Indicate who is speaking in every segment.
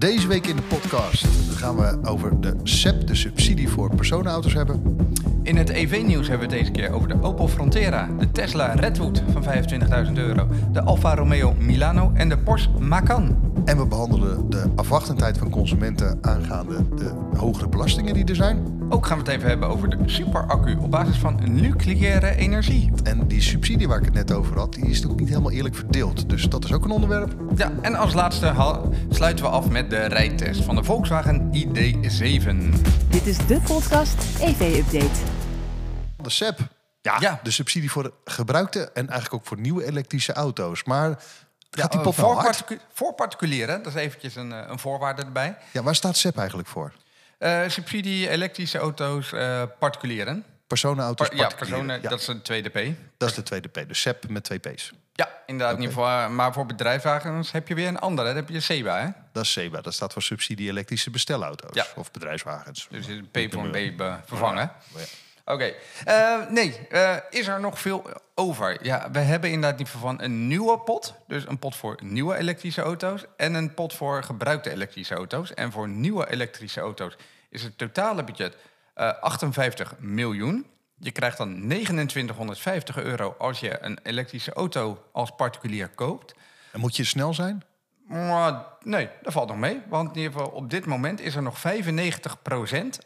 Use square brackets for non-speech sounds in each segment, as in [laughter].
Speaker 1: Deze week in de podcast gaan we over de SEP, de subsidie voor personenauto's hebben.
Speaker 2: In het EV-nieuws hebben we het deze keer over de Opel Frontera, de Tesla Redwood van 25.000 euro, de Alfa Romeo Milano en de Porsche Macan.
Speaker 1: En we behandelen de afwachtendheid van consumenten aangaande de hogere belastingen die er zijn.
Speaker 2: Ook gaan we het even hebben over de superaccu op basis van nucleaire energie.
Speaker 1: En die subsidie waar ik het net over had, die is natuurlijk niet helemaal eerlijk verdeeld. Dus dat is ook een onderwerp.
Speaker 2: Ja, en als laatste sluiten we af met de rijtest van de Volkswagen ID7.
Speaker 3: Dit is de podcast EV-update.
Speaker 1: De SEP. Ja,
Speaker 2: Ja.
Speaker 1: de subsidie voor gebruikte en eigenlijk ook voor nieuwe elektrische auto's. Maar gaat die
Speaker 2: eh,
Speaker 1: nou
Speaker 2: voor,
Speaker 1: hard?
Speaker 2: particu- voor particulieren, dat is eventjes een, eh, een voorwaarde erbij.
Speaker 1: Ja, waar staat SEP eigenlijk voor?
Speaker 2: Eh, subsidie elektrische auto's, eh, particulieren.
Speaker 1: Personenauto's,
Speaker 2: Par- ja,
Speaker 1: particulieren.
Speaker 2: personen,
Speaker 1: Ja,
Speaker 2: dat is een tweede P.
Speaker 1: dat is de tweede P. Dus SEP met twee P's.
Speaker 2: Ja, inderdaad. in ieder geval, eh, maar voor bedrijfswagens heb je weer een andere. Dan heb je SEBA, hè?
Speaker 1: Dat is SEBA. Dat staat voor subsidie elektrische bestelauto's.
Speaker 2: Ja.
Speaker 1: Of bedrijfswagens.
Speaker 2: Dus een P voor een B be- vervangen.
Speaker 1: Ja.
Speaker 2: Oké. Eh, nee, eh, is er nog veel over? Ja, we hebben inderdaad niet van een nieuwe pot. Dus een pot voor nieuwe elektrische auto's. En een pot voor gebruikte elektrische auto's. En voor nieuwe elektrische auto's is het totale budget eh 58 miljoen. Je krijgt dan 2950 euro als je een elektrische auto als particulier koopt.
Speaker 1: En moet je snel zijn?
Speaker 2: Maar nee, dat valt nog mee. Want in ieder geval op dit moment is er nog 95%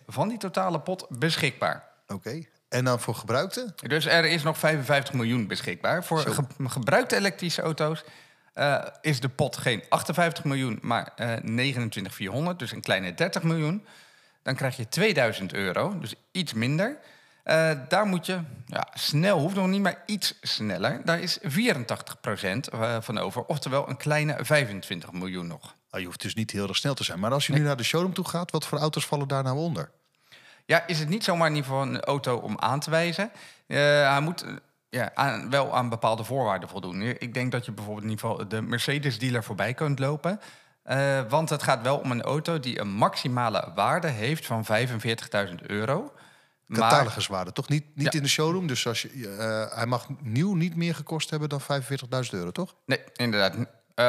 Speaker 2: van die totale pot beschikbaar.
Speaker 1: Oké. En dan voor gebruikte?
Speaker 2: Dus er is nog 55 miljoen beschikbaar. Voor ge- gebruikte elektrische auto's eh, is de pot geen 58 miljoen, maar eh 29,400. Dus een kleine 30 miljoen. Dan krijg je 2000 euro, dus iets minder. Eh, daar moet je, ja, snel hoeft nog niet, maar iets sneller. Daar is 84% eh, van over, oftewel een kleine 25 miljoen nog.
Speaker 1: Oh, je hoeft dus niet heel erg snel te zijn. Maar als je nu naar de showroom toe gaat, wat voor auto's vallen daar nou onder?
Speaker 2: Ja, is het niet zomaar in ieder geval een auto om aan te wijzen? Eh, hij moet eh, ja, aan, wel aan bepaalde voorwaarden voldoen. Ik denk dat je bijvoorbeeld in ieder geval de Mercedes-dealer voorbij kunt lopen. Eh, want het gaat wel om een auto die een maximale waarde heeft van 45.000 euro.
Speaker 1: Cataloguswaarde, toch? Niet, niet
Speaker 2: Ja.
Speaker 1: in de showroom. Dus als je, hij mag nieuw niet meer gekost hebben dan 45.000 euro, toch?
Speaker 2: nee, inderdaad.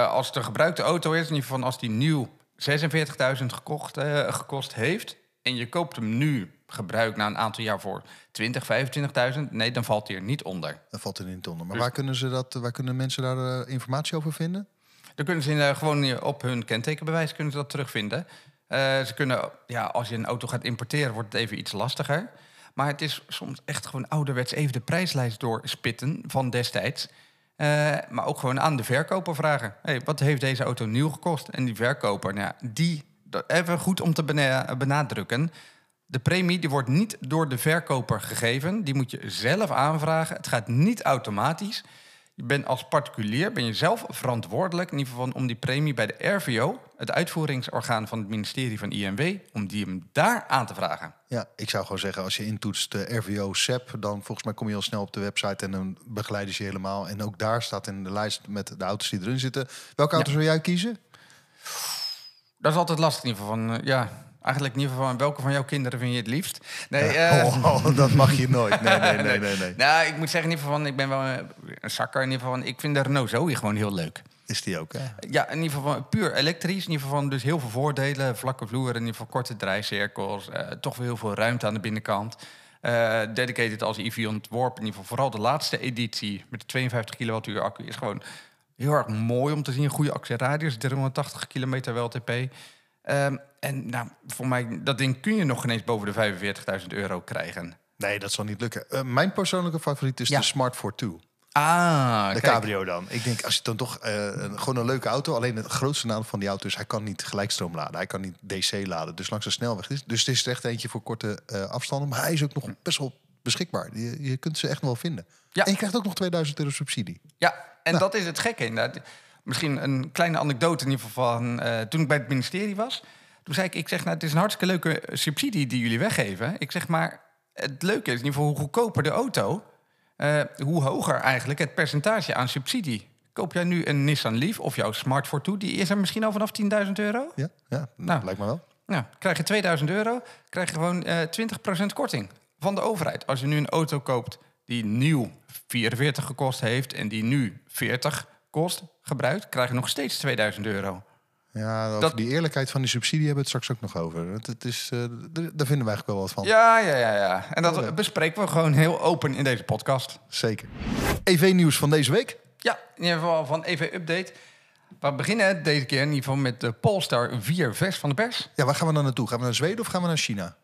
Speaker 2: Als het een gebruikte auto is, in ieder geval als die nieuw 46.000 gekocht, gekost heeft... en je koopt hem nu gebruikt na een aantal jaar voor 20, 25.000... nee, dan valt hij er niet onder.
Speaker 1: Dan valt er niet onder. Maar
Speaker 2: Dus-
Speaker 1: waar kunnen, ze dat, waar kunnen mensen daar eh, informatie over vinden?
Speaker 2: Dan kunnen ze eh, gewoon op hun kentekenbewijs kunnen ze dat terugvinden. Eh, ze kunnen, ja, als je een auto gaat importeren, wordt het even iets lastiger. Maar het is soms echt gewoon ouderwets even de prijslijst doorspitten van destijds. Maar ook gewoon aan de verkoper vragen. Hey, wat heeft deze auto nieuw gekost? En die verkoper, nou, ja, die, dat- even goed om te bena- benadrukken. De premie die wordt niet door de verkoper gegeven. Die moet je zelf aanvragen. Het gaat niet automatisch. Je bent als particulier ben je zelf verantwoordelijk in ieder geval om die premie bij de RVO, het uitvoeringsorgaan van het ministerie van INW, om die hem daar aan te vragen.
Speaker 1: Ja, ik zou gewoon zeggen, als je intoetst de RVO SEP, dan volgens mij kom je al snel op de website en dan begeleiden ze je helemaal. En ook daar staat in de lijst met de auto's die erin zitten. Welke auto zou jij kiezen?
Speaker 2: Dat is altijd lastig in ieder geval van, eh, ja, eigenlijk in ieder geval van welke van jouw kinderen vind je het liefst? Nee, eh,
Speaker 1: Oh, oh, dat mag je nooit. Nee, nee, nee, nee. nee. [laughs]
Speaker 2: Nou, ik moet zeggen in ieder geval van, ik ben wel een zakker in ieder geval van, ik vind de Renault Zoe gewoon heel leuk.
Speaker 1: Is die ook, hè?
Speaker 2: Ja, in ieder geval van puur elektrisch. In ieder geval van dus heel veel voordelen. Vlakke vloer, in ieder geval korte draaicirkels. eh, toch weer heel veel ruimte aan de binnenkant. Eh, dedicated als EV ontworpen. In ieder geval vooral de laatste editie met de 52 kilowattuur accu is gewoon heel erg mooi om te zien. Goede actieradius, 380 kilometer wel Ehm, en nou, voor mij, dat ding kun je nog ineens boven de 45.000 euro krijgen.
Speaker 1: Nee, dat zal niet lukken. Eh, mijn persoonlijke favoriet is
Speaker 2: Ja.
Speaker 1: de Smart Fortwo.
Speaker 2: Ah,
Speaker 1: De
Speaker 2: kijk.
Speaker 1: cabrio dan. Ik denk, als je dan toch eh, een, gewoon een leuke auto. Alleen het grootste nadeel van die auto is, hij kan niet gelijkstroom laden. Hij kan niet DC laden. Dus langs de snelweg. Dus het is echt eentje voor korte eh, afstanden. Maar hij is ook nog best wel beschikbaar. Je, je kunt ze echt wel vinden.
Speaker 2: Ja.
Speaker 1: En je krijgt ook nog 2000 euro subsidie.
Speaker 2: Ja, en
Speaker 1: Nou.
Speaker 2: dat is het gekke inderdaad. Misschien een kleine anekdote in ieder geval van... eh, toen ik bij het ministerie was, toen zei ik... ik zeg, nou, het is een hartstikke leuke eh, subsidie die jullie weggeven. Ik zeg, maar het leuke is in ieder geval hoe goedkoper de auto... eh, hoe hoger eigenlijk het percentage aan subsidie. Koop jij nu een Nissan Leaf of jouw Smart Fortwo... die is er misschien al vanaf 10.000 euro?
Speaker 1: Ja, ja
Speaker 2: Nou.
Speaker 1: lijkt me wel.
Speaker 2: Nou, krijg je 2000 euro, krijg je gewoon eh 20% korting van de overheid. Als je nu een auto koopt die nieuw 44 gekost heeft en die nu 40 kost, gebruikt, krijg je nog steeds 2000 euro.
Speaker 1: Ja, over
Speaker 2: Dat-
Speaker 1: die eerlijkheid van die subsidie hebben we het straks ook nog over. Het, het is, d- daar vinden wij eigenlijk wel wat van.
Speaker 2: Ja, ja, ja, ja. En dat
Speaker 1: ja.
Speaker 2: bespreken we gewoon heel open in deze podcast.
Speaker 1: Zeker. EV-nieuws van deze week.
Speaker 2: Ja, in ieder geval van EV Update. We beginnen deze keer in ieder geval met de Polestar 4 vers van de pers.
Speaker 1: Ja, waar gaan we dan naartoe? Gaan we naar Zweden of gaan we naar China?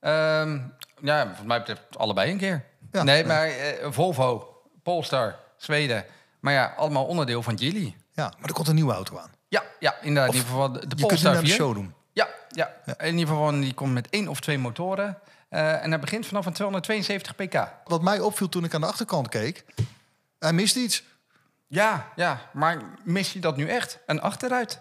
Speaker 2: Ehm, ja, volgens mij betreft allebei een keer.
Speaker 1: Ja.
Speaker 2: nee, maar eh, Volvo, Polestar, Zweden. Maar ja, allemaal onderdeel van Geely.
Speaker 1: Ja, maar er komt een nieuwe auto aan.
Speaker 2: Ja, ja inderdaad.
Speaker 1: Of
Speaker 2: in ieder geval de,
Speaker 1: je kunt naar de
Speaker 2: 4.
Speaker 1: showroom.
Speaker 2: Ja, ja, in ieder geval die komt met één of twee motoren. Eh, en hij begint vanaf een 272 pk.
Speaker 1: Wat mij opviel toen ik aan de achterkant keek, hij mist iets.
Speaker 2: Ja, ja, maar mis je dat nu echt? Een achteruit?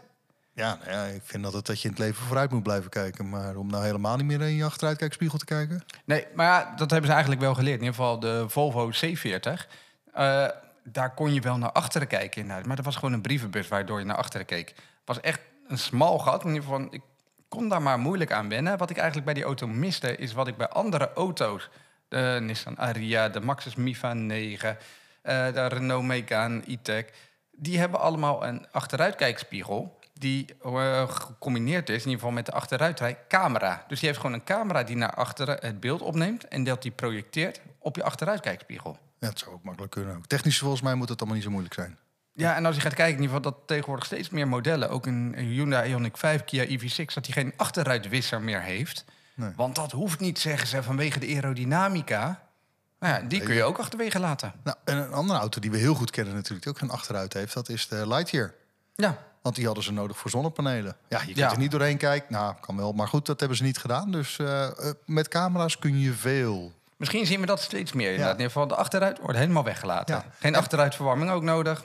Speaker 1: Ja, nou ja, ik vind altijd dat je in het leven vooruit moet blijven kijken. Maar om nou helemaal niet meer in je achteruitkijkspiegel te kijken.
Speaker 2: Nee, maar ja, dat hebben ze eigenlijk wel geleerd. In ieder geval de Volvo C40. Eh, daar kon je wel naar achteren kijken. Maar dat was gewoon een brievenbus waardoor je naar achteren keek. Het was echt een smal gat. In ieder geval, ik kon daar maar moeilijk aan wennen. Wat ik eigenlijk bij die auto miste, is wat ik bij andere auto's... De Nissan Ariya, de Maxus Mifa 9, eh, de Renault Megane E-Tech... die hebben allemaal een achteruitkijkspiegel... die eh, gecombineerd is, in ieder geval met de achteruitrijcamera. Dus die heeft gewoon een camera die naar achteren het beeld opneemt... en dat die projecteert op je achteruitkijkspiegel.
Speaker 1: Ja, het zou ook makkelijk kunnen. Technisch volgens mij moet het allemaal niet zo moeilijk zijn.
Speaker 2: Ja, en als je gaat kijken, in ieder geval dat tegenwoordig steeds meer modellen, ook een Hyundai Ioniq 5, Kia EV6, dat die geen achteruitwisser meer heeft.
Speaker 1: Nee.
Speaker 2: Want dat hoeft niet, zeggen ze, vanwege de aerodynamica. Nou ja, die kun je ook achterwege laten.
Speaker 1: Nou, en een andere auto die we heel goed kennen natuurlijk, die ook geen achteruit heeft, dat is de Lightyear.
Speaker 2: Ja,
Speaker 1: Want die hadden ze nodig voor zonnepanelen. Ja, je kunt
Speaker 2: Ja.
Speaker 1: er niet doorheen kijken. Nou, kan wel. Maar goed, dat hebben ze niet gedaan. Dus eh, eh, met camera's kun je veel.
Speaker 2: Misschien zien we dat steeds meer. inderdaad. In ieder geval, de achteruit wordt helemaal weggelaten. Geen achteruitverwarming ook nodig.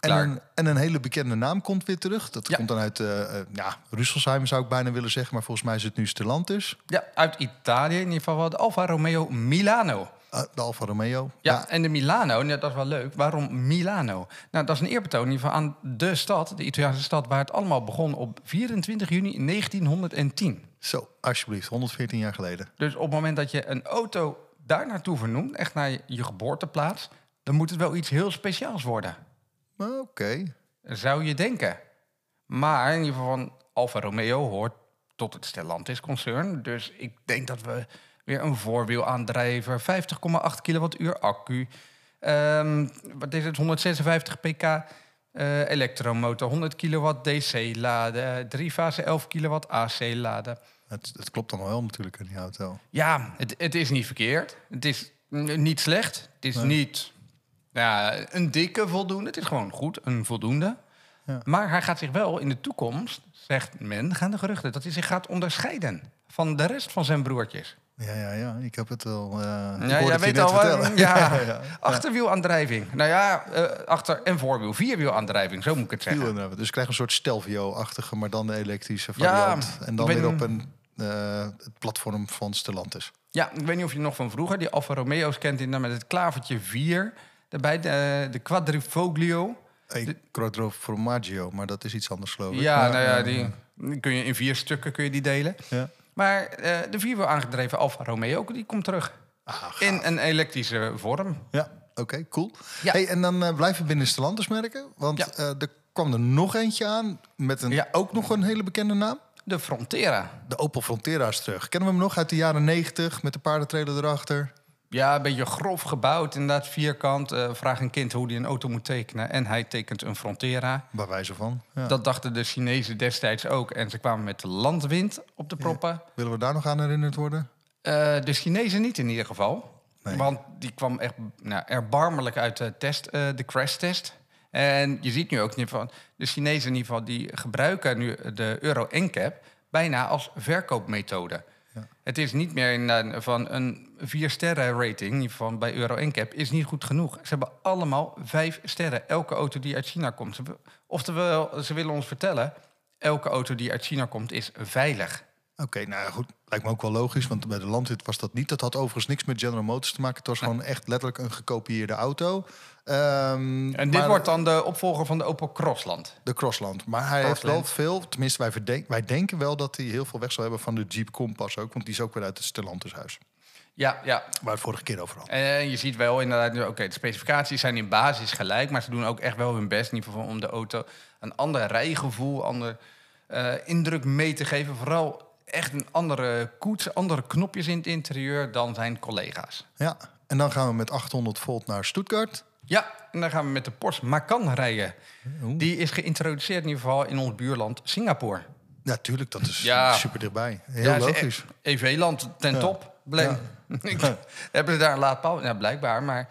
Speaker 1: En een, en een hele bekende naam komt weer terug. Dat
Speaker 2: Ja.
Speaker 1: komt dan uit eh eh, ja, Rüsselsheim zou ik bijna willen zeggen. Maar volgens mij is het nu Stellantis.
Speaker 2: Ja, uit Italië in ieder geval wel de Alfa Romeo Milano.
Speaker 1: Eh, de Alfa Romeo.
Speaker 2: Ja, en de Milano, ja, dat is wel leuk. Waarom Milano? Nou, dat is een eerbetoon in ieder geval aan de stad, de Italiaanse stad, waar het allemaal begon op 24 juni 1910.
Speaker 1: Zo, alsjeblieft. 114 jaar geleden.
Speaker 2: Dus op het moment dat je een auto daar naartoe vernoemt, echt naar je, geboorteplaats, dan moet het wel iets heel speciaals worden.
Speaker 1: Oké.
Speaker 2: Zou je denken. Maar in ieder geval van Alfa Romeo hoort tot het Stellantis-concern. Dus ik denk dat we weer een voorwielaandrijver, 50,8 kilowattuur accu. ehm, wat is het? 156 pk eh, elektromotor, 100 kilowatt DC laden, drie fase 11 kilowatt AC laden.
Speaker 1: Het, het klopt dan wel natuurlijk in die auto.
Speaker 2: Ja, het, het is niet verkeerd. Het is niet slecht. Het is
Speaker 1: Nee.
Speaker 2: niet ja, een dikke voldoende. Het is gewoon goed, een voldoende.
Speaker 1: Ja.
Speaker 2: Maar hij gaat zich wel in de toekomst, zegt men, gaan de geruchten, dat hij zich gaat onderscheiden van de rest van zijn broertjes.
Speaker 1: Ja, ja, ja. Ik heb het al. eh
Speaker 2: Ja, jij weet al
Speaker 1: vertellen. [laughs]
Speaker 2: ja. Achterwielaandrijving. Nou ja, eh, achter- en voorwiel. Vierwielaandrijving, zo moet ik het zeggen.
Speaker 1: Dus je krijgt een soort Stelvio-achtige, maar dan de elektrische
Speaker 2: Ja,
Speaker 1: variant. en dan weer op een, eh, het platform van Stellantis.
Speaker 2: Ja, ik weet niet of je nog van vroeger die Alfa Romeo's kent, in, met het klavertje 4 erbij, de, de Quadrifoglio.
Speaker 1: Hey, Quattro Formaggio, maar dat is iets anders geloof ik.
Speaker 2: Ja,
Speaker 1: Maar,
Speaker 2: nou ja,
Speaker 1: eh,
Speaker 2: die die kun je in vier stukken kun je die delen.
Speaker 1: Ja.
Speaker 2: Maar eh, de vierwiel aangedreven Alfa Romeo, die komt terug.
Speaker 1: Ah.
Speaker 2: In een elektrische vorm.
Speaker 1: Ja, oké, cool.
Speaker 2: Ja.
Speaker 1: Hey, en dan eh, blijven we binnen Stellantis merken. Want
Speaker 2: Ja.
Speaker 1: eh, er kwam er nog eentje aan met een,
Speaker 2: Ja.
Speaker 1: ook nog een hele bekende naam.
Speaker 2: De Frontera.
Speaker 1: De Opel Frontera is terug. Kennen we hem nog uit de jaren 90 met de paardentrailer erachter?
Speaker 2: Ja, een beetje grof gebouwd, inderdaad vierkant. Eh, vraag een kind hoe hij een auto moet tekenen. En hij tekent een Frontera.
Speaker 1: Bij wijze van. Ja.
Speaker 2: Dat dachten de Chinezen destijds ook. En ze kwamen met de landwind op de proppen.
Speaker 1: Willen we daar nog aan herinnerd worden?
Speaker 2: Eh, de Chinezen niet in ieder geval.
Speaker 1: Nee.
Speaker 2: Want die kwam echt nou, erbarmelijk uit de test, eh, de crash-test. En je ziet nu ook in ieder geval, de Chinezen in ieder geval, die gebruiken nu de Euro NCAP bijna als verkoopmethode.
Speaker 1: Ja.
Speaker 2: Het is niet meer in, van een vier sterren rating, geval bij Euro NCAP, is niet goed genoeg. Ze hebben allemaal vijf sterren, elke auto die uit China komt. Ze- Oftewel, ze willen ons vertellen, elke auto die uit China komt is veilig.
Speaker 1: Oké, nou goed. Lijkt me ook wel logisch, want bij de landwit was dat niet. Dat had overigens niks met General Motors te maken. Het was gewoon echt letterlijk een gekopieerde auto. Ehm,
Speaker 2: En dit
Speaker 1: maar
Speaker 2: wordt dan de opvolger van de Opel Crossland.
Speaker 1: de Crossland. Maar hij heeft wel veel, tenminste wij, verdenk, wij denken wel dat hij heel veel weg zal hebben van de Jeep Compass ook. Want die is ook weer uit het Stellantishuis.
Speaker 2: Ja, ja.
Speaker 1: Waar het vorige keer over hadden.
Speaker 2: En je ziet wel inderdaad, oké, de specificaties zijn in basis gelijk, maar ze doen ook echt wel hun best in ieder geval om de auto een ander rijgevoel, ander eh, indruk mee te geven. Vooral echt een andere koets, andere knopjes in het interieur dan zijn collega's.
Speaker 1: Ja, en dan gaan we met 800 volt naar Stuttgart.
Speaker 2: Ja, en dan gaan we met de Porsche Macan rijden.
Speaker 1: Oeh.
Speaker 2: Die is geïntroduceerd in ieder geval in ons buurland Singapore.
Speaker 1: Ja, tuurlijk, dat is
Speaker 2: Ja.
Speaker 1: super dichtbij. Heel
Speaker 2: Ja,
Speaker 1: logisch.
Speaker 2: EV-land ten
Speaker 1: Ja.
Speaker 2: top. Bleek. Hebben ze daar een laadpaal? Ja, blijkbaar. Maar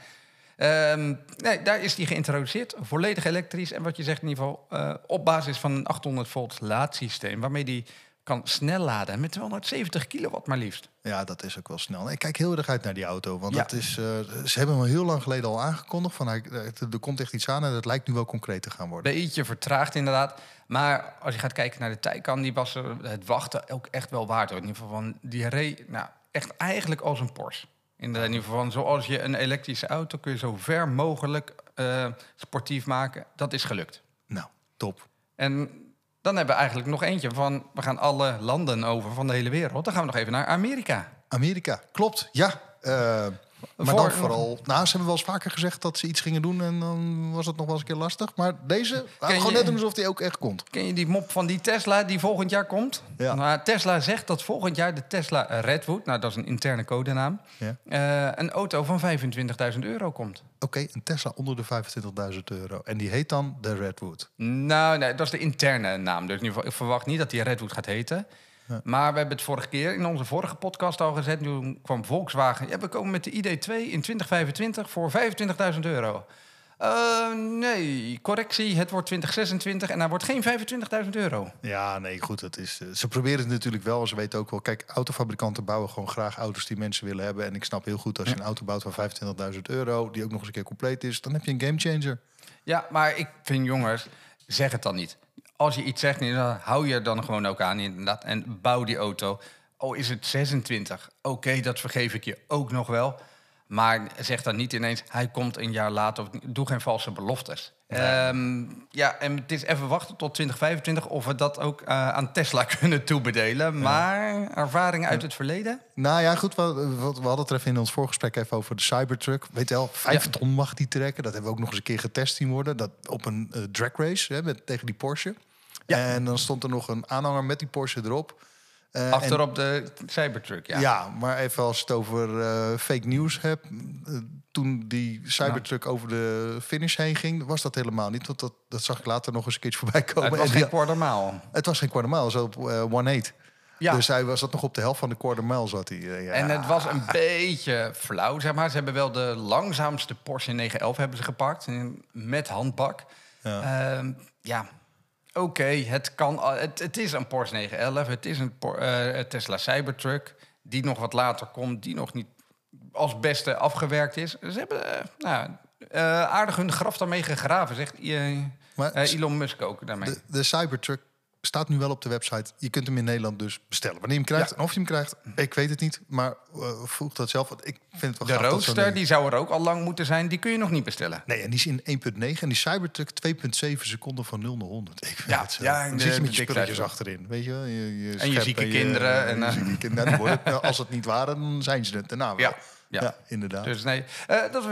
Speaker 2: ehm, nee, daar is die geïntroduceerd. Volledig elektrisch. En wat je zegt in ieder geval eh, op basis van een 800 volt laadsysteem. Waarmee die kan snel laden met 270 kilowatt maar liefst.
Speaker 1: Ja, dat is ook wel snel. Ik kijk heel erg uit naar die auto. Want
Speaker 2: Ja.
Speaker 1: dat is, eh, ze hebben hem al heel lang geleden al aangekondigd. Van, hij- er er komt echt iets aan en het lijkt nu wel concreet te gaan worden.
Speaker 2: Beetje vertraagd inderdaad. Maar als je gaat kijken naar de Taycan, die was er het wachten ook echt wel waard. In ieder geval van, die reed nou, echt eigenlijk als een Porsche. In, de, in ieder geval van, zoals je een elektrische auto kun je zo ver mogelijk eh, sportief maken. Dat is gelukt.
Speaker 1: Nou, top.
Speaker 2: En dan hebben we eigenlijk nog eentje van... we gaan alle landen over van de hele wereld. Dan gaan we nog even naar Amerika.
Speaker 1: Amerika, klopt. Ja. eh, maar
Speaker 2: Voor-
Speaker 1: dan vooral... Nou, ze hebben wel eens vaker gezegd dat ze iets gingen doen... en dan was het nog wel eens een keer lastig. Maar deze, nou, gewoon
Speaker 2: je-
Speaker 1: net doen alsof die ook echt komt.
Speaker 2: Ken je die mop van die Tesla die volgend jaar komt?
Speaker 1: Ja.
Speaker 2: Nou, Tesla zegt dat volgend jaar de Tesla Redwood... nou, dat is een interne codenaam...
Speaker 1: Ja.
Speaker 2: eh, een auto van 25.000 euro komt.
Speaker 1: Oké, een Tesla onder de 25.000 euro. En die heet dan de Redwood.
Speaker 2: Nou, nee, dat is de interne naam. Dus in ieder geval, ik verwacht niet dat die Redwood gaat heten. Maar we hebben het vorige keer in onze vorige podcast al gezet. Toen kwam Volkswagen. Ja, we komen met de ID2 in 2025 voor 25.000 euro. Eh, nee, correctie. Het wordt 2026 en daar wordt geen 25.000 euro.
Speaker 1: Ja, nee, goed. Het is, eh, ze proberen het natuurlijk wel. Ze weten ook wel. Kijk, autofabrikanten bouwen gewoon graag auto's die mensen willen hebben. En ik snap heel goed als je een auto bouwt van 25.000 euro, die ook nog eens een keer compleet is, dan heb je een gamechanger.
Speaker 2: Ja, maar ik vind jongens, zeg het dan niet. Als je iets zegt, dan hou je er dan gewoon ook aan inderdaad. En bouw die auto. Oh, is het 26? Oké, dat vergeef ik je ook nog wel. Maar zeg dan niet ineens, hij komt een jaar later. Of, doe geen valse beloftes. Ehm, ja, en het is even wachten tot 2025 of we dat ook eh, aan Tesla [laughs] kunnen toebedelen. Maar ervaringen uit het verleden?
Speaker 1: Nou ja, goed. We, we- hadden het even in ons voorgesprek even over de Cybertruck. Weet je wel, vijf
Speaker 2: Ja.
Speaker 1: ton mag die trekken. Dat hebben we ook nog eens een keer getest zien worden. Dat op een eh, drag race hè, met, tegen die Porsche. En dan stond er nog een aanhanger met die Porsche erop. En-
Speaker 2: Achterop de Cybertruck, ja.
Speaker 1: Ja. maar even als het over eh, fake news hebt. eh, toen die Cybertruck over de finish heen ging, was dat helemaal niet. Want dat, dat zag ik later nog eens een keertje voorbij komen.
Speaker 2: het was
Speaker 1: En
Speaker 2: geen
Speaker 1: die-
Speaker 2: quarter mile.
Speaker 1: het was geen quarter mile, zo op eh, 1.8.
Speaker 2: Ja.
Speaker 1: Dus hij was dat nog op de helft van de quarter mile zat hij. ja.
Speaker 2: En het was een beetje flauw, zeg maar. Ze hebben wel de langzaamste Porsche 911 hebben ze gepakt. Met handbak.
Speaker 1: Ja.
Speaker 2: Ehm, ja, oké, het kan. Het, het is een Porsche 911. Het is een Por- eh, Tesla Cybertruck. Die nog wat later komt. Die nog niet als beste afgewerkt is. Ze hebben eh, nou, eh, aardig hun graf daarmee gegraven, zegt
Speaker 1: Maar
Speaker 2: Elon Musk ook daarmee.
Speaker 1: de, de Cybertruck staat nu wel op de website. Je kunt hem in Nederland dus bestellen. Wanneer je hem krijgt
Speaker 2: Ja.
Speaker 1: en of je hem krijgt, ik weet het niet. Maar eh, voeg dat zelf. Want ik vind het wel
Speaker 2: de Roadster, die zou er ook al lang moeten zijn. Die kun je nog niet bestellen.
Speaker 1: Nee, en die is in 1.9 en die Cybertruck 2.7 seconden van 0 naar 100. Ik vind
Speaker 2: Ja,
Speaker 1: het zo.
Speaker 2: ja,
Speaker 1: dan
Speaker 2: de-
Speaker 1: zit je met je spulletjes achterin. Weet je, wel? je, je
Speaker 2: En je zieke kinderen en,
Speaker 1: je
Speaker 2: eh.
Speaker 1: kinderen. Nou, [laughs] het- als het niet waren, dan zijn ze het daarna wel.
Speaker 2: Ja, ja.
Speaker 1: Ja, inderdaad.
Speaker 2: Dus nee, eh, dat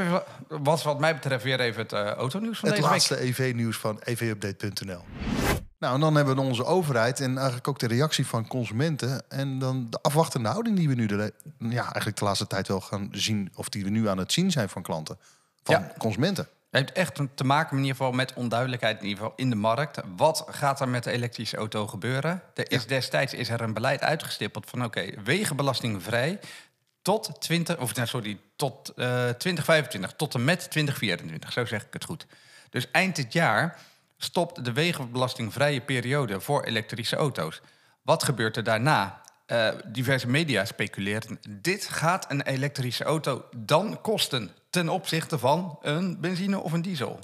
Speaker 2: was wat mij betreft weer even het eh autonieuws van
Speaker 1: het
Speaker 2: deze
Speaker 1: laatste EV-nieuws van evupdate.nl. Nou, en dan hebben we onze overheid en eigenlijk ook de reactie van consumenten. En dan de afwachtende houding die we nu de, ja, eigenlijk de laatste tijd wel gaan zien. Of die we nu aan het zien zijn van klanten. Van
Speaker 2: Ja.
Speaker 1: consumenten.
Speaker 2: Het heeft echt te maken in ieder geval met onduidelijkheid in, ieder geval in de markt. Wat gaat er met de elektrische auto gebeuren? Er is destijds is er een beleid uitgestippeld van oké, wegenbelastingvrij tot 20, of nou, sorry, tot eh 2025, tot en met 2024, zo zeg ik het goed. Dus eind dit jaar stopt de wegenbelastingvrije periode voor elektrische auto's. Wat gebeurt er daarna? Eh, diverse media speculeren. Dit gaat een elektrische auto dan kosten ten opzichte van een benzine of een diesel.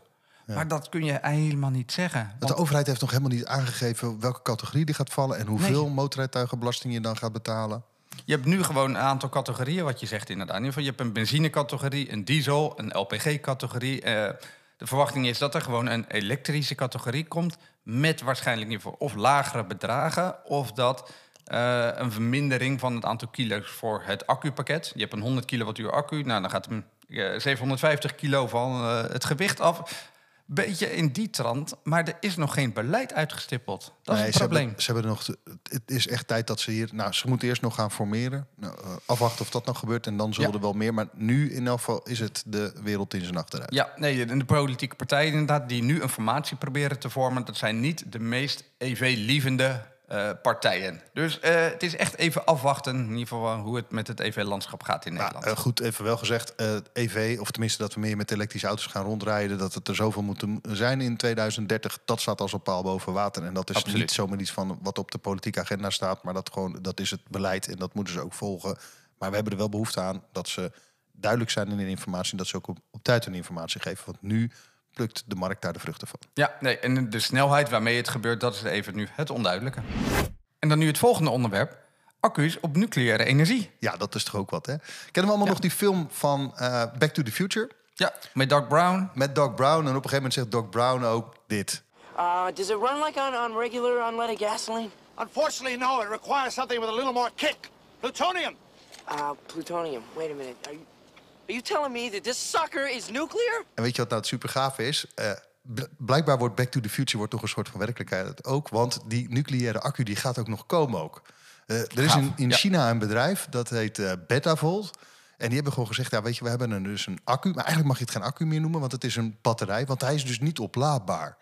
Speaker 2: Maar dat kun je helemaal niet zeggen.
Speaker 1: Want de overheid heeft nog helemaal niet aangegeven welke categorie die gaat vallen. En hoeveel motorrijtuigenbelasting je dan gaat betalen.
Speaker 2: Je hebt nu gewoon een aantal categorieën, wat je zegt inderdaad. Je hebt een benzinecategorie, een diesel, een LPG-categorie. Eh, de verwachting is dat er gewoon een elektrische categorie komt... met waarschijnlijk in of lagere bedragen... of dat eh, een vermindering van het aantal kilo's voor het accupakket. Je hebt een 100 kilowattuur accu, nou, dan gaat hem eh, 750 kilo van eh, het gewicht af... Beetje in die trant, maar er is nog geen beleid uitgestippeld. Dat
Speaker 1: Nee,
Speaker 2: is
Speaker 1: ze
Speaker 2: het probleem.
Speaker 1: Hebben, ze hebben nog. Het is echt tijd dat ze hier. Nou, ze moeten eerst nog gaan formeren. Nou, eh, afwachten of dat nog gebeurt. En dan zullen
Speaker 2: Ja.
Speaker 1: er wel meer. Maar nu in elk geval is het de wereld in zijn achteruit.
Speaker 2: Ja, nee, en de politieke partijen inderdaad die nu een formatie proberen te vormen, dat zijn niet de meest EV-lievende eh, partijen. Dus eh, het is echt even afwachten, in ieder geval hoe het met het EV-landschap gaat in
Speaker 1: Nou,
Speaker 2: Nederland.
Speaker 1: eh, goed, even wel gezegd. EV, of tenminste dat we meer met elektrische auto's gaan rondrijden. Dat het er zoveel moeten zijn in 2030. Dat staat als een paal boven water. En dat is
Speaker 2: Absoluut.
Speaker 1: niet zomaar iets van wat op de politieke agenda staat. Maar dat, gewoon, dat is het beleid en dat moeten ze ook volgen. Maar we hebben er wel behoefte aan dat ze duidelijk zijn in hun informatie. En dat ze ook op, op tijd hun informatie geven. Want nu plukt de markt daar de vruchten van.
Speaker 2: Ja, nee, en de snelheid waarmee het gebeurt, dat is even nu het onduidelijke. En dan nu het volgende onderwerp, accu's op nucleaire energie.
Speaker 1: Ja, dat is toch ook wat, hè? Kennen we allemaal
Speaker 2: Ja.
Speaker 1: nog die film van eh, Back to the Future?
Speaker 2: Ja, met Doc Brown.
Speaker 1: Met Doc Brown. En op een gegeven moment zegt Doc Brown ook dit.
Speaker 4: Uh, does it run like on, on regular unleaded gasoline?
Speaker 5: Unfortunately, no. It requires something with a little more kick. Plutonium.
Speaker 4: Uh, plutonium. Wait a minute. Are you, are you telling me that this sucker is nuclear?
Speaker 1: En weet je wat nou het super gaaf is? Eh, bl- blijkbaar wordt Back to the Future wordt toch een soort van werkelijkheid ook. Want die nucleaire accu die gaat ook nog komen ook. Eh, er is in, in
Speaker 2: ja.
Speaker 1: China een bedrijf, dat heet eh Betavolt. En die hebben gewoon gezegd, ja, weet je, we hebben een, dus een accu. Maar eigenlijk mag je het geen accu meer noemen, want het is een batterij. Want hij is dus niet oplaadbaar.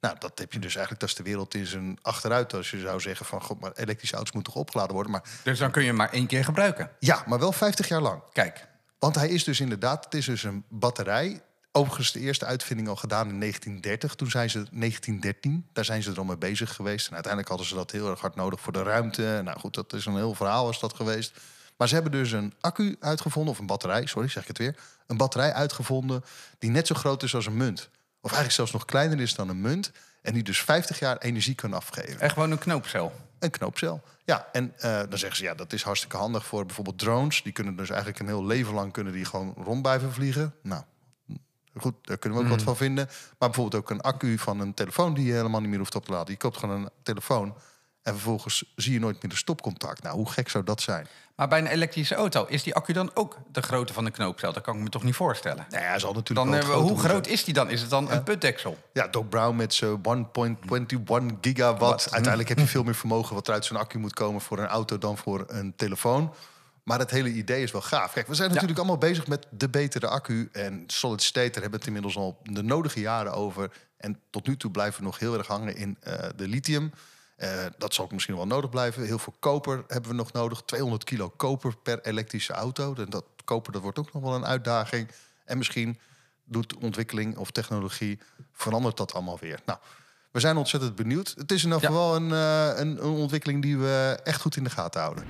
Speaker 1: Nou, dat heb je dus eigenlijk, dat is de wereld in zijn achteruit. Als je zou zeggen van, god, maar elektrische auto's moeten toch opgeladen worden. Maar
Speaker 2: Dus dan kun je hem maar één keer gebruiken.
Speaker 1: ja, maar wel 50 jaar lang.
Speaker 2: Kijk,
Speaker 1: Want hij is dus inderdaad, het is dus een batterij. Overigens de eerste uitvinding al gedaan in 1930. Toen zijn ze 1913, daar zijn ze er al mee bezig geweest. En uiteindelijk hadden ze dat heel erg hard nodig voor de ruimte. Nou goed, dat is een heel verhaal is dat geweest. Maar ze hebben dus een accu uitgevonden, of een batterij, sorry, zeg ik het weer. Een batterij uitgevonden die net zo groot is als een munt. Of eigenlijk zelfs nog kleiner is dan een munt. En die dus 50 jaar energie kan afgeven.
Speaker 2: echt gewoon een knoopcel.
Speaker 1: Een knoopcel. Ja, en eh, dan zeggen ze, ja, dat is hartstikke handig voor bijvoorbeeld drones. Die kunnen dus eigenlijk een heel leven lang kunnen die gewoon rond blijven vliegen. Nou, goed, daar kunnen we ook wat van vinden. Maar bijvoorbeeld ook een accu van een telefoon die je helemaal niet meer hoeft op te laden. Je koopt gewoon een telefoon en vervolgens zie je nooit meer de stopcontact. Nou, hoe gek zou dat zijn?
Speaker 2: Maar bij een elektrische auto, is die accu dan ook de grootte van een knoopcel? Dat kan ik me toch niet voorstellen?
Speaker 1: Nou ja, hij zal natuurlijk
Speaker 2: Dan,
Speaker 1: wel
Speaker 2: eh, hoe groot is die dan? Is het dan een putdeksel?
Speaker 1: Ja, Doc Brown met zijn 1.21 gigawatt. Uiteindelijk heb je veel meer vermogen wat er uit zo'n accu moet komen voor een auto dan voor een telefoon. Maar het hele idee is wel gaaf. Kijk, we zijn natuurlijk allemaal bezig met de betere accu. En solid state, daar hebben we het inmiddels al de nodige jaren over. En tot nu toe blijven we nog heel erg hangen in eh, de lithium. Eh, dat zal ook misschien wel nodig blijven. Heel veel koper hebben we nog nodig. 200 kilo koper per elektrische auto. En dat koper dat wordt ook nog wel een uitdaging. En misschien doet ontwikkeling of technologie, verandert dat allemaal weer. Nou, we zijn ontzettend benieuwd. Het is in
Speaker 2: Ja.
Speaker 1: geval een, eh, een, een ontwikkeling die we echt goed in de gaten houden.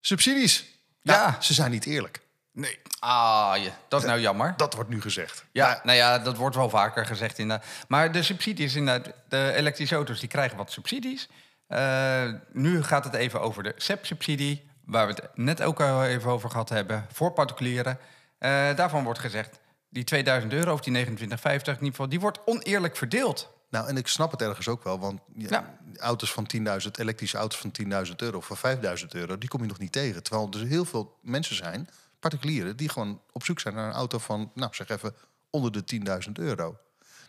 Speaker 1: Subsidies. Ja,
Speaker 2: Ja.
Speaker 1: ze zijn niet eerlijk.
Speaker 2: Nee. Ah, je, dat is nou jammer.
Speaker 1: Dat wordt nu gezegd.
Speaker 2: Ja,
Speaker 1: Maar
Speaker 2: nou ja, dat wordt wel vaker gezegd inderdaad. Maar de subsidies inderdaad, de elektrische auto's die krijgen wat subsidies. Eh, nu gaat het even over de SEP-subsidie, waar we het net ook al even over gehad hebben, voor particulieren. Eh, daarvan wordt gezegd, die 2000 euro of die 2950 in ieder geval, die wordt oneerlijk verdeeld.
Speaker 1: Nou, en ik snap het ergens ook wel, want ja,
Speaker 2: Ja.
Speaker 1: auto's van 10.000, elektrische auto's van 10.000 euro of van 5.000 euro, die kom je nog niet tegen. Terwijl er heel veel mensen zijn, particulieren, die gewoon op zoek zijn naar een auto van, nou zeg even, onder de 10.000 euro.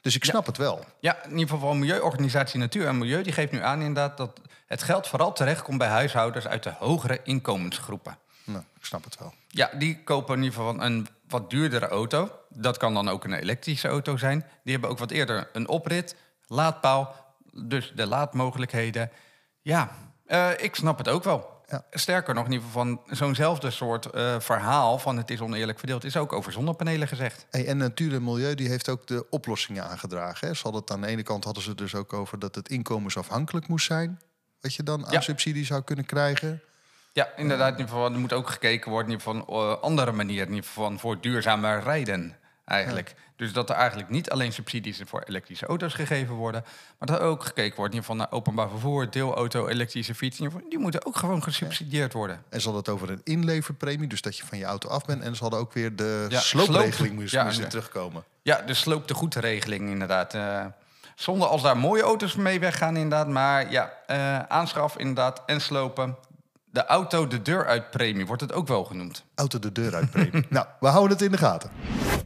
Speaker 1: Dus ik snap het wel.
Speaker 2: Ja, in ieder geval Milieuorganisatie Natuur en Milieu, die geeft nu aan inderdaad dat het geld vooral terechtkomt bij huishoudens uit de hogere inkomensgroepen.
Speaker 1: Nou, ik snap het wel.
Speaker 2: Ja, die kopen in ieder geval een wat duurdere auto. Dat kan dan ook een elektrische auto zijn. Die hebben ook wat eerder een oprit, laadpaal, dus de laadmogelijkheden. Ja, eh, ik snap het ook wel.
Speaker 1: Ja.
Speaker 2: Sterker nog, in ieder geval van zo'nzelfde soort eh, verhaal van het is oneerlijk verdeeld, is ook over zonnepanelen gezegd.
Speaker 1: Hey, en Natuur en Milieu die heeft ook de oplossingen aangedragen. Hè. Ze hadden het aan de ene kant hadden ze het dus ook over dat het inkomensafhankelijk moest zijn. Wat je dan aan
Speaker 2: Ja.
Speaker 1: subsidie zou kunnen krijgen.
Speaker 2: Ja, inderdaad. In ieder geval, er moet ook gekeken worden in ieder geval van eh, andere manieren, in ieder geval van voor duurzamer rijden eigenlijk. Dus dat er eigenlijk niet alleen subsidies voor elektrische auto's gegeven worden, maar dat er ook gekeken wordt in ieder geval naar openbaar vervoer, deelauto, elektrische fiets. Die moeten ook gewoon gesubsidieerd worden.
Speaker 1: En ze hadden het over een inleverpremie, dus dat je van je auto af bent. En ze hadden ook weer de
Speaker 2: Ja,
Speaker 1: sloopregeling
Speaker 2: sloop.
Speaker 1: moest,
Speaker 2: Ja,
Speaker 1: moest er
Speaker 2: ja.
Speaker 1: terugkomen.
Speaker 2: Ja, de sloop de goed regeling inderdaad. eh zonder als daar mooie auto's mee weggaan inderdaad, maar ja, eh, aanschaf inderdaad en slopen. De auto de deur uit premie wordt het ook wel genoemd.
Speaker 1: Auto de deur uit premie. [laughs] nou, we houden het in de gaten.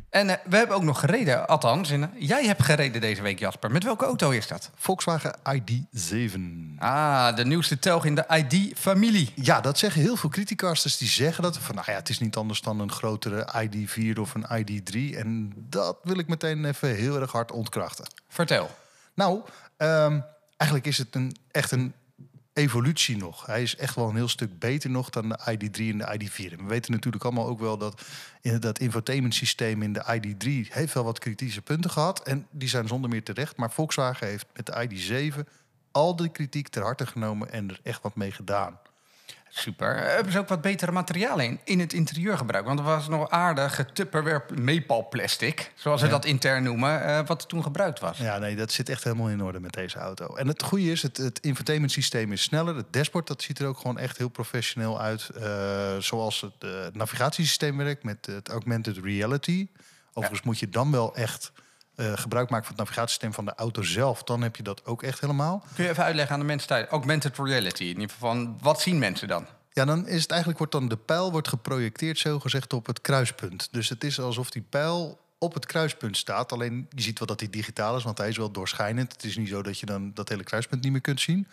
Speaker 2: En eh, we hebben ook nog gereden, althans. En, eh, jij hebt gereden deze week, Jasper. Met welke auto is dat?
Speaker 1: Volkswagen ID7.
Speaker 2: Ah, de nieuwste telg in de ID-familie.
Speaker 1: Ja, dat zeggen heel veel criticasters die zeggen dat. Van, nou ja, het is niet anders dan een grotere ID4 of een ID3. En dat wil ik meteen even heel erg hard ontkrachten.
Speaker 2: Vertel.
Speaker 1: Nou, ehm, eigenlijk is het een, echt een evolutie nog. Hij is echt wel een heel stuk beter nog dan de ID3 en de ID4. En we weten natuurlijk allemaal ook wel dat dat infotainment systeem in de ID3 heeft wel wat kritische punten gehad. En die zijn zonder meer terecht. Maar Volkswagen heeft met de ID7 al die kritiek ter harte genomen en er echt wat mee gedaan.
Speaker 2: Super. Eh, Hebben ze ook wat betere materialen in, in het interieur gebruikt? Want er was nog aardig Tupperware plastic, zoals ze
Speaker 1: Ja.
Speaker 2: dat intern noemen, eh, wat toen gebruikt was.
Speaker 1: Ja, nee, dat zit echt helemaal in orde met deze auto. En het goede is, het, het infotainment systeem is sneller. Het dashboard dat ziet er ook gewoon echt heel professioneel uit. Eh, zoals het eh, navigatiesysteem werkt met het augmented reality. Overigens moet je dan wel echt eh, gebruik maken van het navigatiesysteem van de auto zelf. Dan heb je dat ook echt helemaal.
Speaker 2: Kun je even uitleggen aan de mensen thuis? Augmented reality. In ieder geval van, wat zien mensen dan?
Speaker 1: Ja, dan is het eigenlijk wordt dan de pijl wordt geprojecteerd zo gezegd op het kruispunt. Dus het is alsof die pijl op het kruispunt staat. Alleen je ziet wel dat hij digitaal is, want hij is wel doorschijnend. Het is niet zo dat je dan dat hele kruispunt niet meer kunt zien.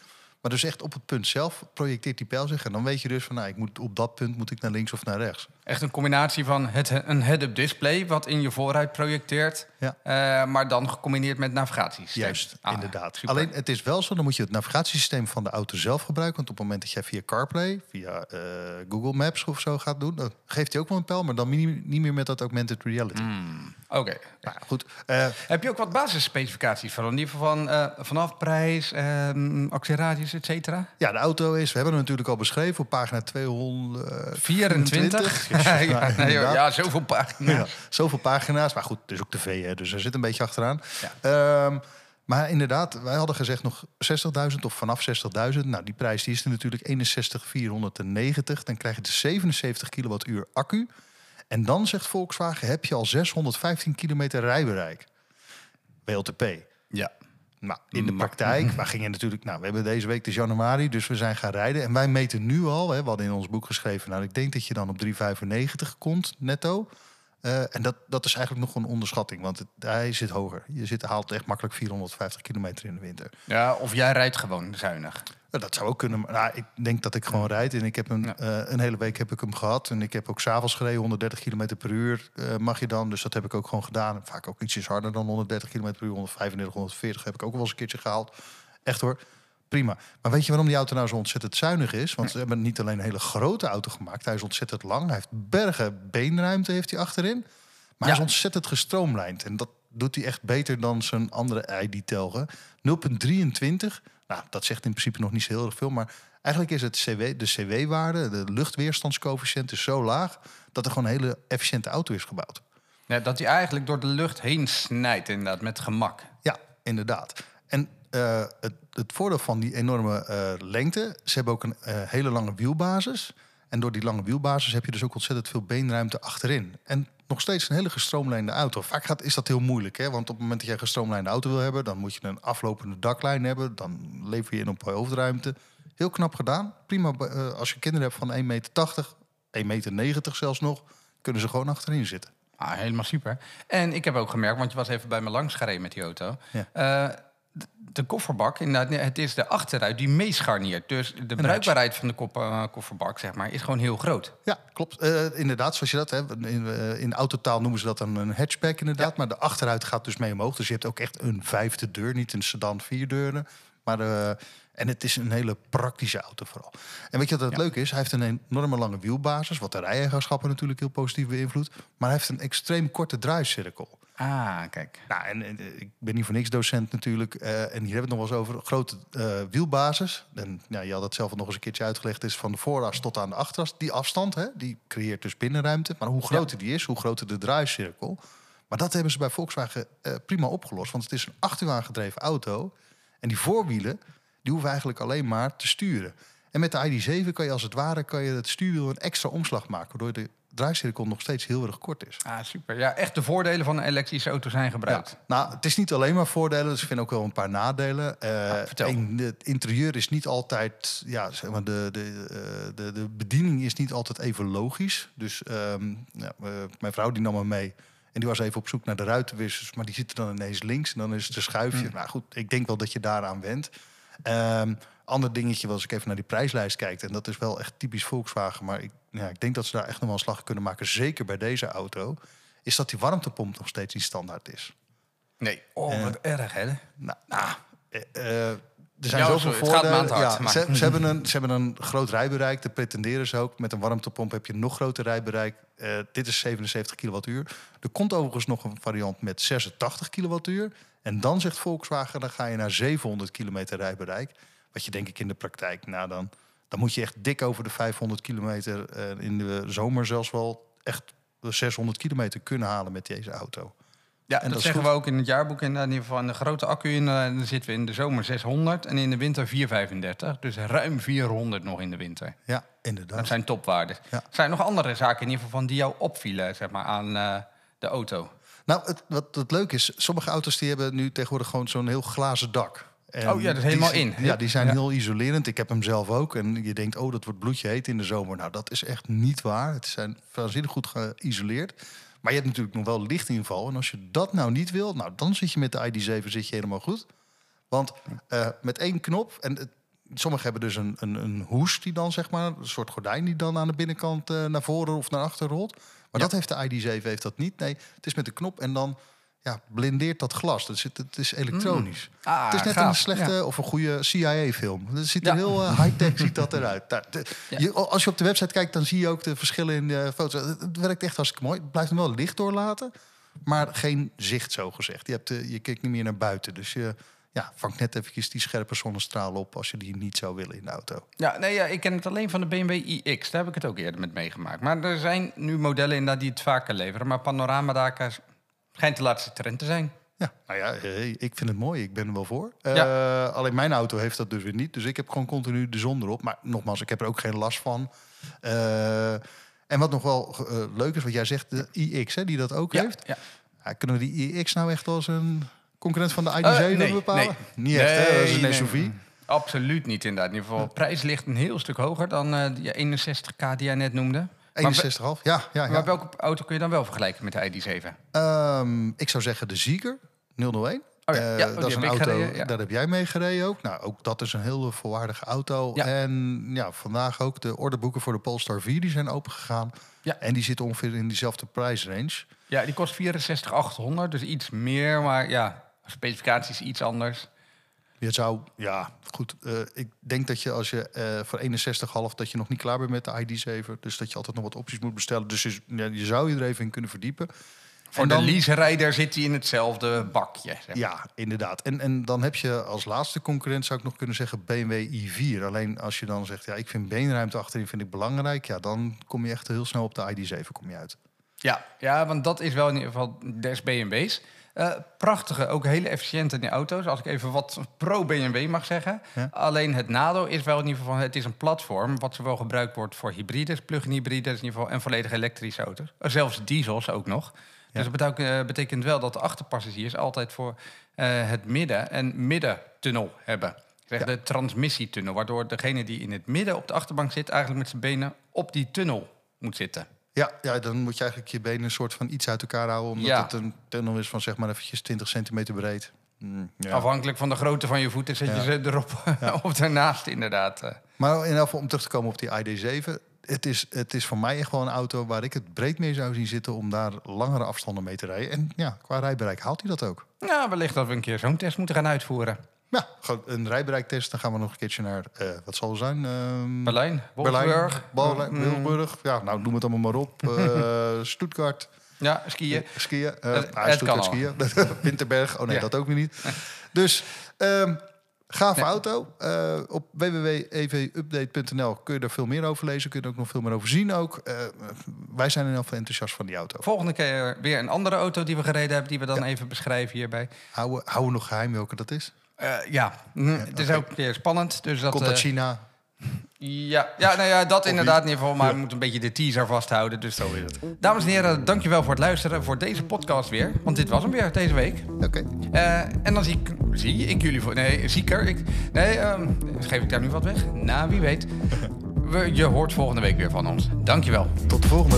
Speaker 1: Maar dus echt op het punt zelf projecteert die pijl zich. En dan weet je dus van, nou, ik moet op dat punt moet ik naar links of naar rechts.
Speaker 2: Echt een combinatie van het, een head-up display... wat in je voorruit projecteert,
Speaker 1: Ja.
Speaker 2: eh, maar dan gecombineerd met navigatiesysteem.
Speaker 1: Juist,
Speaker 2: Ah,
Speaker 1: inderdaad.
Speaker 2: super.
Speaker 1: Alleen het is wel zo, dan moet je het navigatiesysteem van de auto zelf gebruiken. Want op het moment dat jij via CarPlay, via eh, Google Maps of zo gaat doen, dan geeft hij ook wel een pijl, maar dan niet niet meer met dat augmented reality.
Speaker 2: Oké.
Speaker 1: Nou, goed. eh,
Speaker 2: Heb je ook wat basisspecificaties van? In ieder geval van eh, vanaf prijs, ehm actieradius, et cetera?
Speaker 1: Ja, de auto is, we hebben hem natuurlijk al beschreven op pagina 224.
Speaker 2: 24? ja, [laughs]
Speaker 1: Ja,
Speaker 2: nee, zoveel pagina's.
Speaker 1: Ja, zoveel pagina's. Maar goed, het is ook tv, hè, dus er zit een beetje achteraan.
Speaker 2: Ja.
Speaker 1: Ehm, maar inderdaad, wij hadden gezegd nog 60.000 of vanaf 60.000. Nou, die prijs die is er natuurlijk 61,490. Dan krijg je de 77 kilowattuur accu. En dan zegt Volkswagen, heb je al 615 kilometer rijbereik. WLTP.
Speaker 2: Ja.
Speaker 1: Nou, in de praktijk, [laughs] we gingen natuurlijk, nou, we hebben deze week de januari, dus we zijn gaan rijden. En wij meten nu al, hè, we hadden in ons boek geschreven, nou, ik denk dat je dan op 3,95 komt netto. Eh, en dat, dat is eigenlijk nog een onderschatting, want het, hij zit hoger. Je zit, haalt echt makkelijk 450 kilometer in de winter.
Speaker 2: ja, of jij rijdt gewoon zuinig.
Speaker 1: Dat zou ook kunnen, maar nou, ik denk dat ik gewoon rijd. En ik heb een,
Speaker 2: Ja.
Speaker 1: eh, een hele week heb ik hem gehad. En ik heb ook s'avonds gereden, 130 kilometer per uur eh, mag je dan. Dus dat heb ik ook gewoon gedaan. Vaak ook ietsjes harder dan 130 kilometer per uur. 135, 140 heb ik ook wel eens een keertje gehaald. Echt hoor, prima. Maar weet je waarom die auto nou zo ontzettend zuinig is? Want ze hebben niet alleen een hele grote auto gemaakt. Hij is ontzettend lang. Hij heeft bergen beenruimte heeft hij achterin. Maar hij is ontzettend gestroomlijnd. En dat doet hij echt beter dan zijn andere ID-telgen. 0,23. Nou, dat zegt in principe nog niet zo heel erg veel. Maar eigenlijk is het CW, de CW-waarde, de luchtweerstandscoëfficiënt, is zo laag... dat er gewoon een hele efficiënte auto is gebouwd.
Speaker 2: Ja, dat hij eigenlijk door de lucht heen snijdt, inderdaad, met gemak.
Speaker 1: Ja, inderdaad. En eh, het, het voordeel van die enorme eh, lengte... ze hebben ook een eh, hele lange wielbasis. En door die lange wielbasis heb je dus ook ontzettend veel beenruimte achterin. En nog steeds een hele gestroomlijnde auto. Vaak gaat, is dat heel moeilijk, hè? want op het moment dat jij een gestroomlijnde auto wil hebben... dan moet je een aflopende daklijn hebben. Dan lever je in op hoofdruimte. Heel knap gedaan. Prima als je kinderen hebt van 1,80 meter, 1,90 meter zelfs nog... kunnen ze gewoon achterin zitten.
Speaker 2: Ah, helemaal super. En ik heb ook gemerkt, want je was even bij me langs gereden met die auto.
Speaker 1: Ja.
Speaker 2: De, kofferbak, inderdaad, het is de achteruit die meescharniert. Dus de bruikbaarheid van de kop, eh, kofferbak, zeg maar, is gewoon heel groot.
Speaker 1: Ja, klopt. Eh, inderdaad, zoals je dat hebt. In, eh, in autotaal noemen ze dat dan een hatchback inderdaad. Maar de achteruit gaat dus mee omhoog. Dus je hebt ook echt een vijfde deur, niet een sedan vier deuren. Maar, en het is een hele praktische auto vooral. En weet je wat het
Speaker 2: Ja.
Speaker 1: leuke is? Hij heeft een enorme lange wielbasis, wat de rijeigenschappen natuurlijk heel positief beïnvloedt. Maar hij heeft een extreem korte draaicirkel.
Speaker 2: Ah, kijk.
Speaker 1: Nou, en, en, ik ben niet voor niks docent natuurlijk. eh, en hier hebben we het nog wel eens over. Grote eh, wielbasis. En ja, je had het zelf al nog eens een keertje uitgelegd. Is van de vooras tot aan de achteras. Die afstand, hè, die creëert dus binnenruimte. Maar hoe groter die is, hoe groter de draaicirkel. Maar dat hebben ze bij Volkswagen eh, prima opgelost. Want het is een achterwiel aangedreven auto. En die voorwielen, die hoeven eigenlijk alleen maar te sturen. En met de ID7 kan je als het ware kan je het stuurwiel een extra omslag maken. Waardoor de draaicirkel nog steeds heel erg kort is.
Speaker 2: Ah, super. Ja, echt de voordelen van een elektrische auto zijn gebruikt.
Speaker 1: Ja. Nou, het is niet alleen maar voordelen, dus ik vind ook wel een paar nadelen.
Speaker 2: Vertel.
Speaker 1: één, het interieur is niet altijd, ja, zeg maar, de, de, eh, de, de bediening is niet altijd even logisch. Dus ehm, ja, eh, mijn vrouw die nam me mee. En die was even op zoek naar de ruitenwissers, maar die zitten dan ineens links. En dan is het een schuifje. Nou goed, ik denk wel dat je daaraan went. Ehm ander dingetje was als ik even naar die prijslijst kijk. En dat is wel echt typisch Volkswagen. Maar ik, ja, ik denk dat ze daar echt nog wel een slag kunnen maken. Zeker bij deze auto. Is dat die warmtepomp nog steeds niet standaard is.
Speaker 2: Nee. Oh, wat erg, hè?
Speaker 1: Nou, nou eh, eh, er zijn
Speaker 2: Ja,
Speaker 1: zoveel voordelen.
Speaker 2: maar-
Speaker 1: ze, ze, hebben een, ze hebben een groot rijbereik, dat pretenderen ze ook. Met een warmtepomp heb je een nog groter rijbereik. Eh, dit is 77 kilowattuur. Er komt overigens nog een variant met 86 kilowattuur. En dan zegt Volkswagen, dan ga je naar 700 kilometer rijbereik. Wat je denk ik in de praktijk, nou dan, dan moet je echt dik over de 500 kilometer... eh, in de zomer zelfs wel echt de 600 kilometer kunnen halen met deze auto.
Speaker 2: Ja,
Speaker 1: En
Speaker 2: dat, zeggen
Speaker 1: goed.
Speaker 2: we ook in het jaarboek. In ieder geval een grote accu in, eh, dan zitten we in de zomer 600 en in de winter 435. Dus ruim 400 nog in de winter.
Speaker 1: Ja, inderdaad.
Speaker 2: Dat zijn topwaarden.
Speaker 1: Ja.
Speaker 2: Zijn er nog andere zaken in ieder geval van die jou opvielen zeg maar, aan eh, de auto?
Speaker 1: Nou, het, wat het leuk is, sommige auto's die hebben nu tegenwoordig gewoon zo'n heel glazen dak. En
Speaker 2: Oh ja, dat is helemaal in.
Speaker 1: Ja, die zijn
Speaker 2: Ja.
Speaker 1: heel isolerend. Ik heb hem zelf ook. En je denkt, oh, dat wordt bloedje heet in de zomer. Nou, dat is echt niet waar. Het zijn waanzinnig goed geïsoleerd. Maar je hebt natuurlijk nog wel lichtinval. En als je dat nou niet wil, nou, dan zit je met de ID7 zit je helemaal goed. Want eh, met één knop, en het- sommigen hebben dus een, een, een hoes die dan, zeg maar, een soort gordijn die dan aan de binnenkant eh, naar voren of naar achter rolt. Maar dat heeft de ID7 heeft dat niet. Nee, het is met de knop en dan ja, blindeert dat glas. Dus het, het is elektronisch.
Speaker 2: Ah,
Speaker 1: het is net
Speaker 2: gaaf.
Speaker 1: een slechte
Speaker 2: Ja.
Speaker 1: of een goede CIA-film. Het ziet er
Speaker 2: Ja.
Speaker 1: heel eh, high-tech ziet dat eruit. Nou, de-
Speaker 2: Ja.
Speaker 1: je- als je op de website kijkt, dan zie je ook de verschillen in de foto's. Het, het werkt echt hartstikke mooi. Het blijft hem wel licht doorlaten, maar geen zicht zo gezegd. Je, hebt, eh, je kijkt niet meer naar buiten. Dus je ja, vangt net eventjes die scherpe zonnestralen op als je die niet zou willen in de auto.
Speaker 2: Ja, nee, ja, ik ken het alleen van de BMW iX. Daar heb ik het ook eerder met meegemaakt. Maar er zijn nu modellen inderdaad die het vaker leveren. Maar panoramadaken schijnt de laatste trend te zijn.
Speaker 1: Ja, nou ja, ik vind het mooi. Ik ben er wel voor. Eh. Alleen mijn auto heeft dat dus weer niet. Dus ik heb gewoon continu de zon erop. Maar nogmaals, ik heb er ook geen last van. Eh, en wat nog wel eh, leuk is, wat jij zegt, de iX, hè, die dat ook heeft.
Speaker 2: Ja.
Speaker 1: Kunnen we die iX nou echt als een concurrent van de ID7
Speaker 2: Eh, nee,
Speaker 1: bepalen?
Speaker 2: nee.
Speaker 1: Niet echt, hè? Dat is een
Speaker 2: Nee,
Speaker 1: SUV.
Speaker 2: nee. Absoluut niet inderdaad. In ieder geval, prijs ligt een heel stuk hoger dan die 61k die jij net noemde. Maar,
Speaker 1: 61,5. Ja, ja,
Speaker 2: maar
Speaker 1: ja.
Speaker 2: welke auto kun je dan wel vergelijken met de ID7?
Speaker 1: Ehm, ik zou zeggen de Zieker 001.
Speaker 2: Oh ja,
Speaker 1: Eh,
Speaker 2: ja, oh,
Speaker 1: dat is een auto,
Speaker 2: gereden, ja.
Speaker 1: daar heb jij mee gereden ook. Nou, ook dat is een heel volwaardige auto. En ja, vandaag ook de orderboeken voor de Polestar 4 die zijn opengegaan.
Speaker 2: Ja.
Speaker 1: En die zitten ongeveer in diezelfde prijsrange.
Speaker 2: Ja, die kost 64.800, dus iets meer. Maar ja, specificaties iets anders.
Speaker 1: Je zou, ja, goed. eh, ik denk dat je als je eh, voor 61,5 dat je nog niet klaar bent met de ID7. Dus dat je altijd nog wat opties moet bestellen. Dus je, ja, je zou je er even in kunnen verdiepen.
Speaker 2: Voor
Speaker 1: En
Speaker 2: de
Speaker 1: dan-
Speaker 2: leaserijder zit hij in hetzelfde bakje. zeg.
Speaker 1: Ja, inderdaad. En, en dan heb je als laatste concurrent, zou ik nog kunnen zeggen, BMW i4. Alleen als je dan zegt, ja, ik vind beenruimte achterin vind ik belangrijk. Ja, dan kom je echt heel snel op de ID7 kom je uit.
Speaker 2: Ja, ja, want dat is wel in ieder geval des BMW's. Eh, prachtige, ook hele efficiënte die auto's. Als ik even wat pro-BMW mag zeggen.
Speaker 1: Ja.
Speaker 2: Alleen het nadeel is wel in ieder geval... het is een platform wat zowel gebruikt wordt voor hybrides... plug-in hybrides in ieder geval, en volledig elektrische auto's. Eh, Zelfs diesels ook nog. Dus dat betekent, eh, betekent wel dat de achterpassagiers altijd voor het midden... een middentunnel hebben. Ik zeg
Speaker 1: Ja.
Speaker 2: de transmissietunnel. Waardoor degene die in het midden op de achterbank zit... eigenlijk met zijn benen op die tunnel moet zitten.
Speaker 1: Ja, ja, dan moet je eigenlijk je benen een soort van iets uit elkaar houden. Omdat
Speaker 2: Ja.
Speaker 1: het een tunnel is van zeg maar eventjes 20 centimeter breed. Mm, ja.
Speaker 2: Afhankelijk van de grootte van je voeten zet je
Speaker 1: Ja.
Speaker 2: ze erop [laughs] of daarnaast inderdaad.
Speaker 1: Maar in elk geval om terug te komen op die ID7. Het is, het is voor mij echt wel een auto waar ik het breed mee zou zien zitten... om daar langere afstanden mee te rijden. En ja, qua rijbereik haalt hij dat ook.
Speaker 2: Nou, wellicht dat we een keer zo'n test moeten gaan uitvoeren.
Speaker 1: Ja, gewoon een rijbereiktest. Dan gaan we nog een keertje naar, eh, wat zal het zijn? Ehm,
Speaker 2: Berlijn, Wolfsburg.
Speaker 1: Berlijn,
Speaker 2: Mm.
Speaker 1: Ja, nou, noem het allemaal maar op. [laughs] Eh Stuttgart,
Speaker 2: Ja, skiën.
Speaker 1: skiën. Eh
Speaker 2: Het-
Speaker 1: ah,
Speaker 2: het
Speaker 1: Stuttgart
Speaker 2: kan
Speaker 1: skiën. [laughs] Winterberg, oh nee,
Speaker 2: Ja.
Speaker 1: dat ook weer niet. Dus, ehm gave auto. Eh, op www.evupdate.nl kun je er veel meer over lezen. Kun je er ook nog veel meer over zien ook. Eh, wij zijn in ieder geval enthousiast van die auto.
Speaker 2: Volgende keer weer een andere auto die we gereden hebben... die we dan even beschrijven hierbij.
Speaker 1: Houden, houden we nog geheim welke dat is?
Speaker 2: Eh, ja, mm, het is ook weer spannend. Dus dat,
Speaker 1: Komt uit
Speaker 2: eh,
Speaker 1: China?
Speaker 2: Ja, ja, nou ja, dat inderdaad in ieder geval. Maar
Speaker 1: Ja.
Speaker 2: we moeten een beetje de teaser vasthouden. Dus zo is het. Dames en heren, dankjewel voor het luisteren voor deze podcast weer. Want dit was hem weer deze week.
Speaker 1: Oké.
Speaker 2: Eh, en dan zie ik, zie ik jullie voor. Nee, zieker. Ik, nee, ehm, geef ik daar nu wat weg? Nou, wie weet. We, je hoort volgende week weer van ons. Dankjewel.
Speaker 1: Tot de volgende.